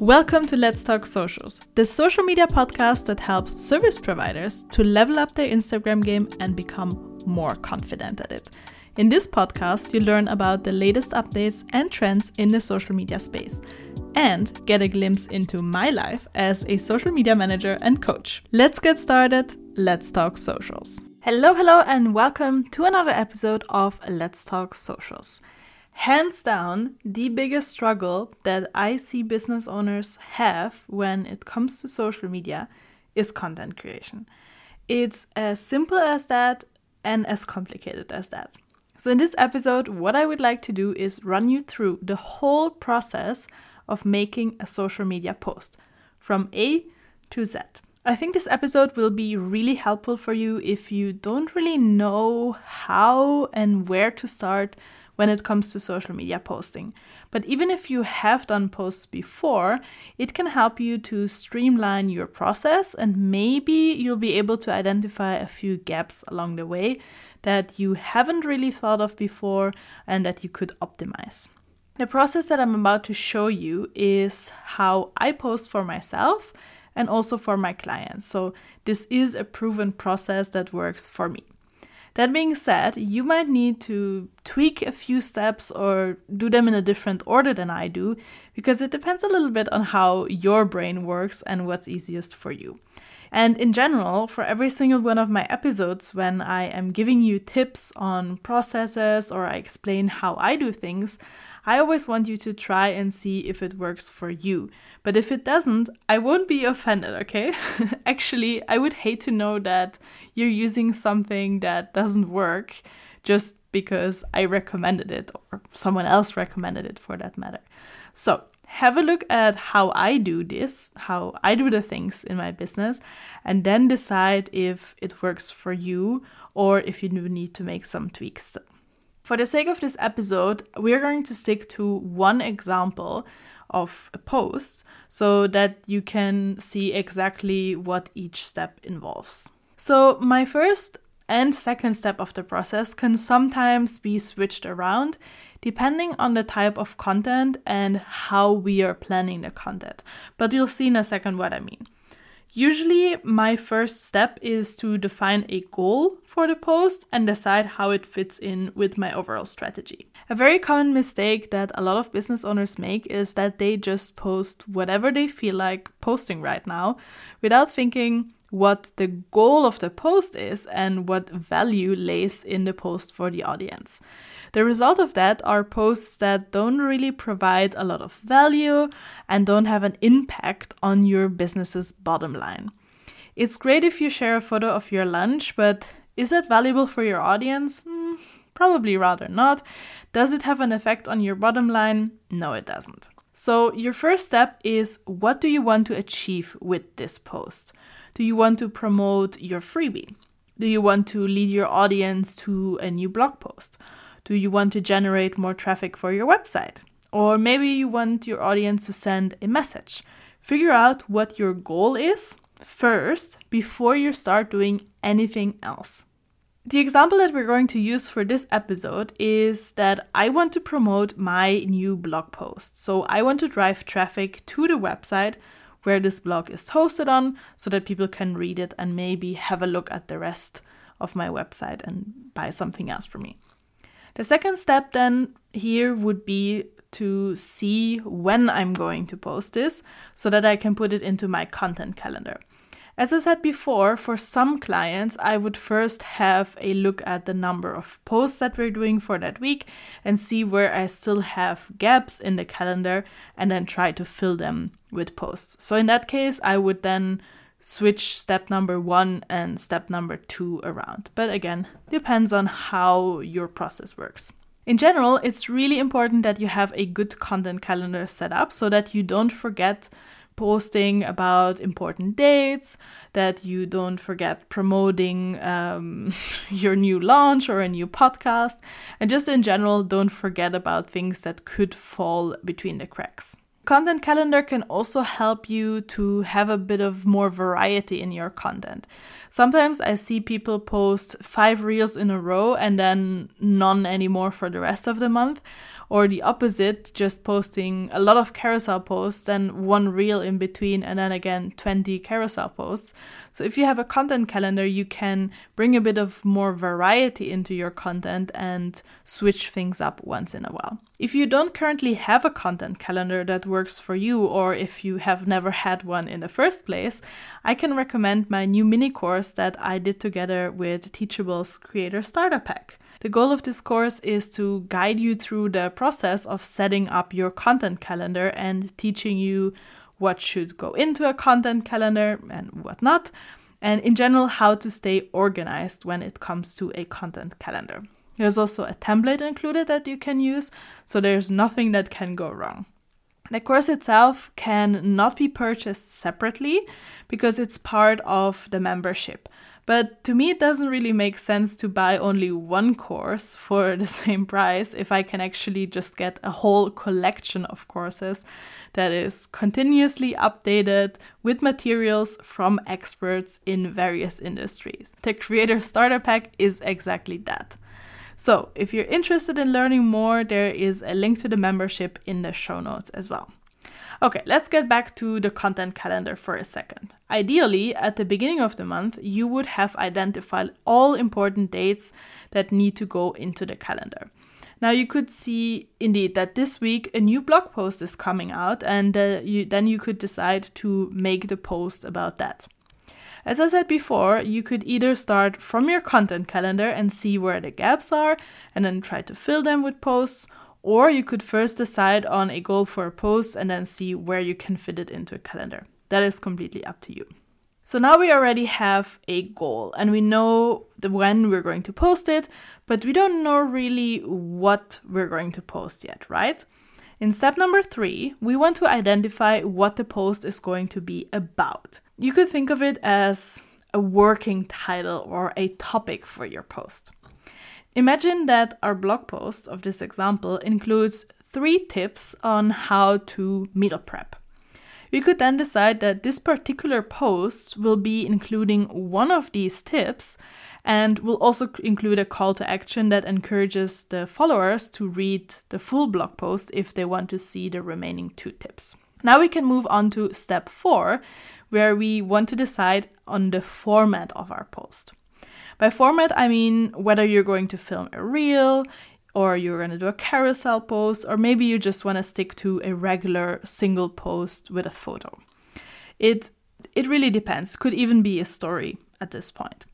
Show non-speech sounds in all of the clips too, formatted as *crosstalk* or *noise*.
Welcome to Let's Talk Socials, the social media podcast that helps service providers to level up their Instagram game and become more confident at it. In this podcast, you learn about the latest updates and trends in the social media space and get a glimpse into my life as a social media manager and coach. Let's get started. Let's talk socials. Hello, hello, and welcome to another episode of Let's Talk Socials. Hands down, the biggest struggle that I see business owners have when it comes to social media is content creation. It's as simple as that and as complicated as that. So, in this episode, what I would like to do is run you through the whole process of making a social media post from A to Z. I think this episode will be really helpful for you if you don't really know how and where to start when it comes to social media posting. But even if you have done posts before, it can help you to streamline your process and maybe you'll be able to identify a few gaps along the way that you haven't really thought of before and that you could optimize. The process that I'm about to show you is how I post for myself and also for my clients. So, this is a proven process that works for me. That being said, you might need to tweak a few steps or do them in a different order than I do, because it depends a little bit on how your brain works and what's easiest for you. And in general, for every single one of my episodes, when I am giving you tips on processes or I explain how I do things, I always want you to try and see if it works for you. But if it doesn't, I won't be offended, okay? *laughs* Actually, I would hate to know that you're using something that doesn't work just because I recommended it or someone else recommended it for that matter. So, have a look at how I do this, how I do the things in my business, and then decide if it works for you or if you need to make some tweaks. For the sake of this episode, we're going to stick to one example of a post so that you can see exactly what each step involves. So, my first and second step of the process can sometimes be switched around depending on the type of content and how we are planning the content. But you'll see in a second what I mean. Usually, my first step is to define a goal for the post and decide how it fits in with my overall strategy. A very common mistake that a lot of business owners make is that they just post whatever they feel like posting right now without thinking what the goal of the post is and what value lays in the post for the audience. The result of that are posts that don't really provide a lot of value and don't have an impact on your business's bottom line. It's great if you share a photo of your lunch, but is that valuable for your audience? Mm, probably rather not. Does it have an effect on your bottom line? No, it doesn't. So, your first step is what do you want to achieve with this post? Do you want to promote your freebie? Do you want to lead your audience to a new blog post? Do you want to generate more traffic for your website? Or maybe you want your audience to send a message. Figure out what your goal is first before you start doing anything else. The example that we're going to use for this episode is that I want to promote my new blog post. So I want to drive traffic to the website where this blog is hosted on so that people can read it and maybe have a look at the rest of my website and buy something else from me. The second step then here would be to see when I'm going to post this so that I can put it into my content calendar. As I said before, for some clients, I would first have a look at the number of posts that we're doing for that week and see where I still have gaps in the calendar and then try to fill them with posts. So in that case, I would then switch step number one and step number two around. But again, depends on how your process works. In general, it's really important that you have a good content calendar set up so that you don't forget posting about important dates, that you don't forget promoting um, *laughs* your new launch or a new podcast, and just in general, don't forget about things that could fall between the cracks. Content calendar can also help you to have a bit of more variety in your content. Sometimes I see people post five reels in a row and then none anymore for the rest of the month. Or the opposite, just posting a lot of carousel posts, then one reel in between, and then again 20 carousel posts. So if you have a content calendar, you can bring a bit of more variety into your content and switch things up once in a while. If you don't currently have a content calendar that works for you, or if you have never had one in the first place, I can recommend my new mini course that I did together with Teachable's Creator Starter Pack. The goal of this course is to guide you through the process of setting up your content calendar and teaching you what should go into a content calendar and what not, and in general, how to stay organized when it comes to a content calendar. There's also a template included that you can use, so there's nothing that can go wrong. The course itself can not be purchased separately because it's part of the membership. But to me, it doesn't really make sense to buy only one course for *laughs* the same price if I can actually just get a whole collection of courses that is continuously updated with materials from experts in various industries. The Creator Starter Pack is exactly that. So, if you're interested in learning more, there is a link to the membership in the show notes as well. Okay, let's get back to the content calendar for a second. Ideally, at the beginning of the month, you would have identified all important dates that need to go into the calendar. Now, you could see indeed that this week a new blog post is coming out, and uh, you, then you could decide to make the post about that. As I said before, you could either start from your content calendar and see where the gaps are and then try to fill them with posts, or you could first decide on a goal for a post and then see where you can fit it into a calendar. That is completely up to you. So now we already have a goal and we know the when we're going to post it, but we don't know really what we're going to post yet, right? In step number three, we want to identify what the post is going to be about. You could think of it as a working title or a topic for your post. Imagine that our blog post of this example includes three tips on how to meal prep. We could then decide that this particular post will be including one of these tips and will also include a call to action that encourages the followers to read the full blog post if they want to see the remaining two tips. Now we can move on to step four, where we want to decide on the format of our post. By format, I mean whether you're going to film a reel, or you're going to do a carousel post, or maybe you just want to stick to a regular single post with a photo. It it really depends. Could even be a story at this point.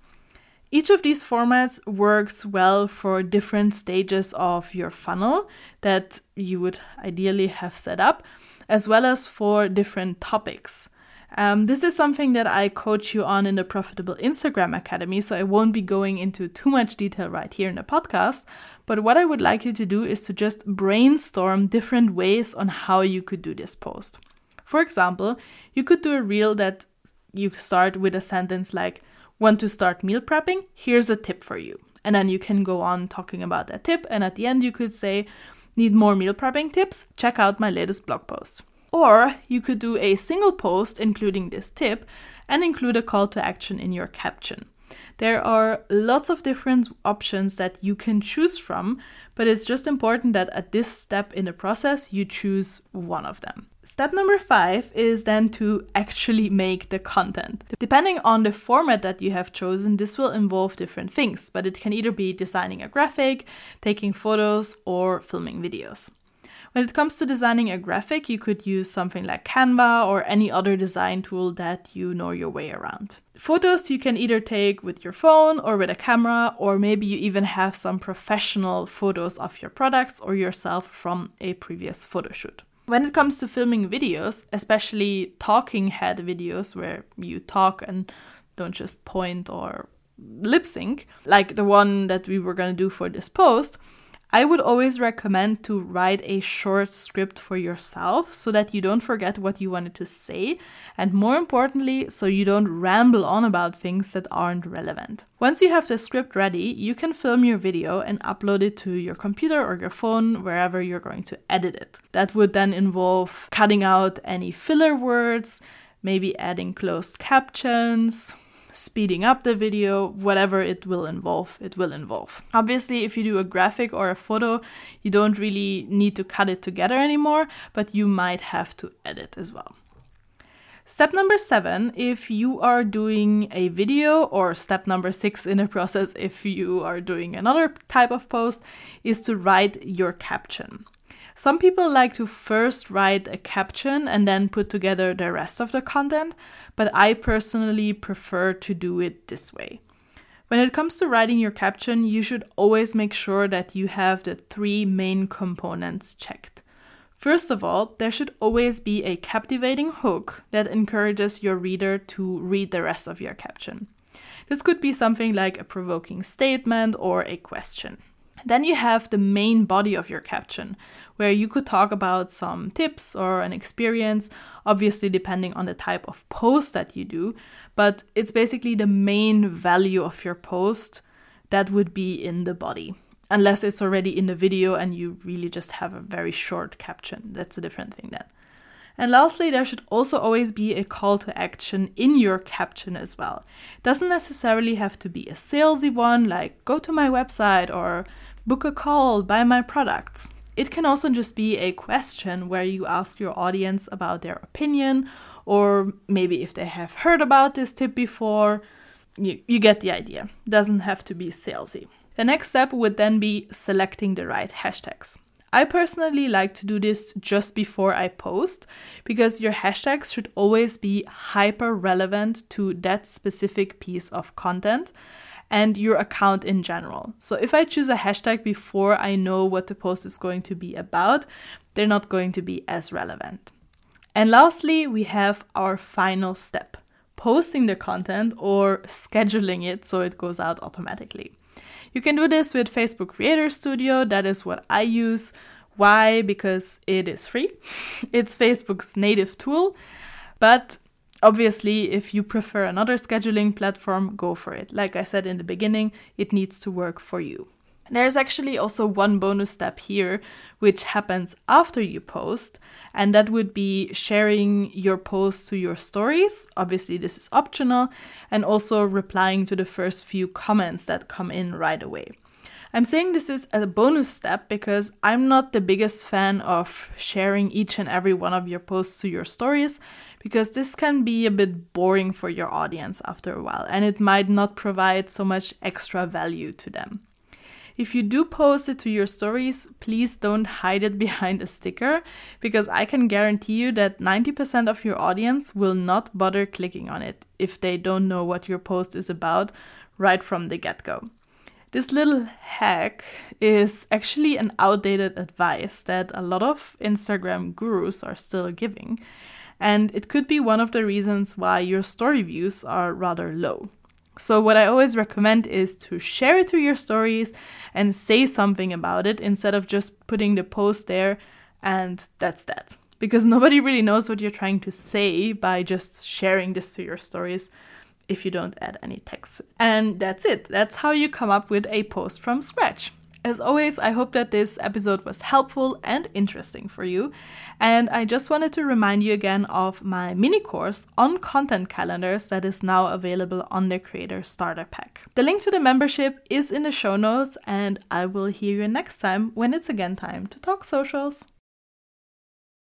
Each of these formats works well for different stages of your funnel that you would ideally have set up, as well as for different topics. Um, this is something that I coach you on in the Profitable Instagram Academy, so I won't be going into too much detail right here in the podcast. But what I would like you to do is to just brainstorm different ways on how you could do this post. For example, you could do a reel that you start with a sentence like, Want to start meal prepping? Here's a tip for you. And then you can go on talking about that tip. And at the end, you could say, Need more meal prepping tips? Check out my latest blog post. Or you could do a single post including this tip and include a call to action in your caption. There are lots of different options that you can choose from, but it's just important that at this step in the process you choose one of them. Step number five is then to actually make the content. Depending on the format that you have chosen, this will involve different things, but it can either be designing a graphic, taking photos, or filming videos. When it comes to designing a graphic, you could use something like Canva or any other design tool that you know your way around. Photos you can either take with your phone or with a camera, or maybe you even have some professional photos of your products or yourself from a previous photo shoot. When it comes to filming videos, especially talking head videos where you talk and don't just point or lip sync, like the one that we were going to do for this post, I would always recommend to write a short script for yourself so that you don't forget what you wanted to say, and more importantly, so you don't ramble on about things that aren't relevant. Once you have the script ready, you can film your video and upload it to your computer or your phone, wherever you're going to edit it. That would then involve cutting out any filler words, maybe adding closed captions, speeding up the video, whatever it will involve, it will involve. Obviously, if you do a graphic or a photo, you don't really need to cut it together anymore, but you might have to edit as well. Step number seven, if you are doing a video, or step number six in the process, if you are doing another type of post, is to write your caption. Some people like to first write a caption and then put together the rest of the content, but I personally prefer to do it this way. When it comes to writing your caption, you should always make sure that you have the three main components checked. First of all, there should always be a captivating hook that encourages your reader to read the rest of your caption. This could be something like a provoking statement or a question. Then you have the main body of your caption, where you could talk about some tips or an experience, obviously depending on the type of post that you do, but it's basically the main value of your post that would be in the body unless it's already in the video and you really just have a very short caption. That's a different thing then. And lastly, there should also always be a call to action in your caption as well. It doesn't necessarily have to be a salesy one like go to my website or book a call, buy my products. It can also just be a question where you ask your audience about their opinion or maybe if they have heard about this tip before. You, you get the idea. Doesn't have to be salesy. The next step would then be selecting the right hashtags. I personally like to do this just before I post because your hashtags should always be hyper relevant to that specific piece of content and your account in general. So if I choose a hashtag before I know what the post is going to be about, they're not going to be as relevant. And lastly, we have our final step posting the content or scheduling it so it goes out automatically. You can do this with Facebook Creator Studio. That is what I use. Why? Because it is free. *laughs* it's Facebook's native tool. But obviously, if you prefer another scheduling platform, go for it. Like I said in the beginning, it needs to work for you. There's actually also one bonus step here, which happens after you post, and that would be sharing your post to your stories. Obviously, this is optional, and also replying to the first few comments that come in right away. I'm saying this is a bonus step because I'm not the biggest fan of sharing each and every one of your posts to your stories because this can be a bit boring for your audience after a while and it might not provide so much extra value to them. If you do post it to your stories, please don't hide it *laughs* behind a sticker because I can guarantee you that 90% of your audience will not bother clicking on it if they don't know what your post is about right from the get go. This little hack is actually an outdated advice that a lot of Instagram gurus are still giving, and it could be one of the reasons why your story views are rather low. So, what I always recommend is to share it to your stories and say something about it instead of just putting the post there and that's that. Because *laughs* nobody really knows what you're trying to say by just sharing this to your stories if you don't add any text. And that's it. That's how you come up with a post from scratch. As always, I hope that this episode was helpful and interesting for you. And I just wanted to remind you again of my mini course on content calendars that is now available on the Creator Starter Pack. The link to the membership is in the show notes, and I will hear you next time when it's again time to talk socials.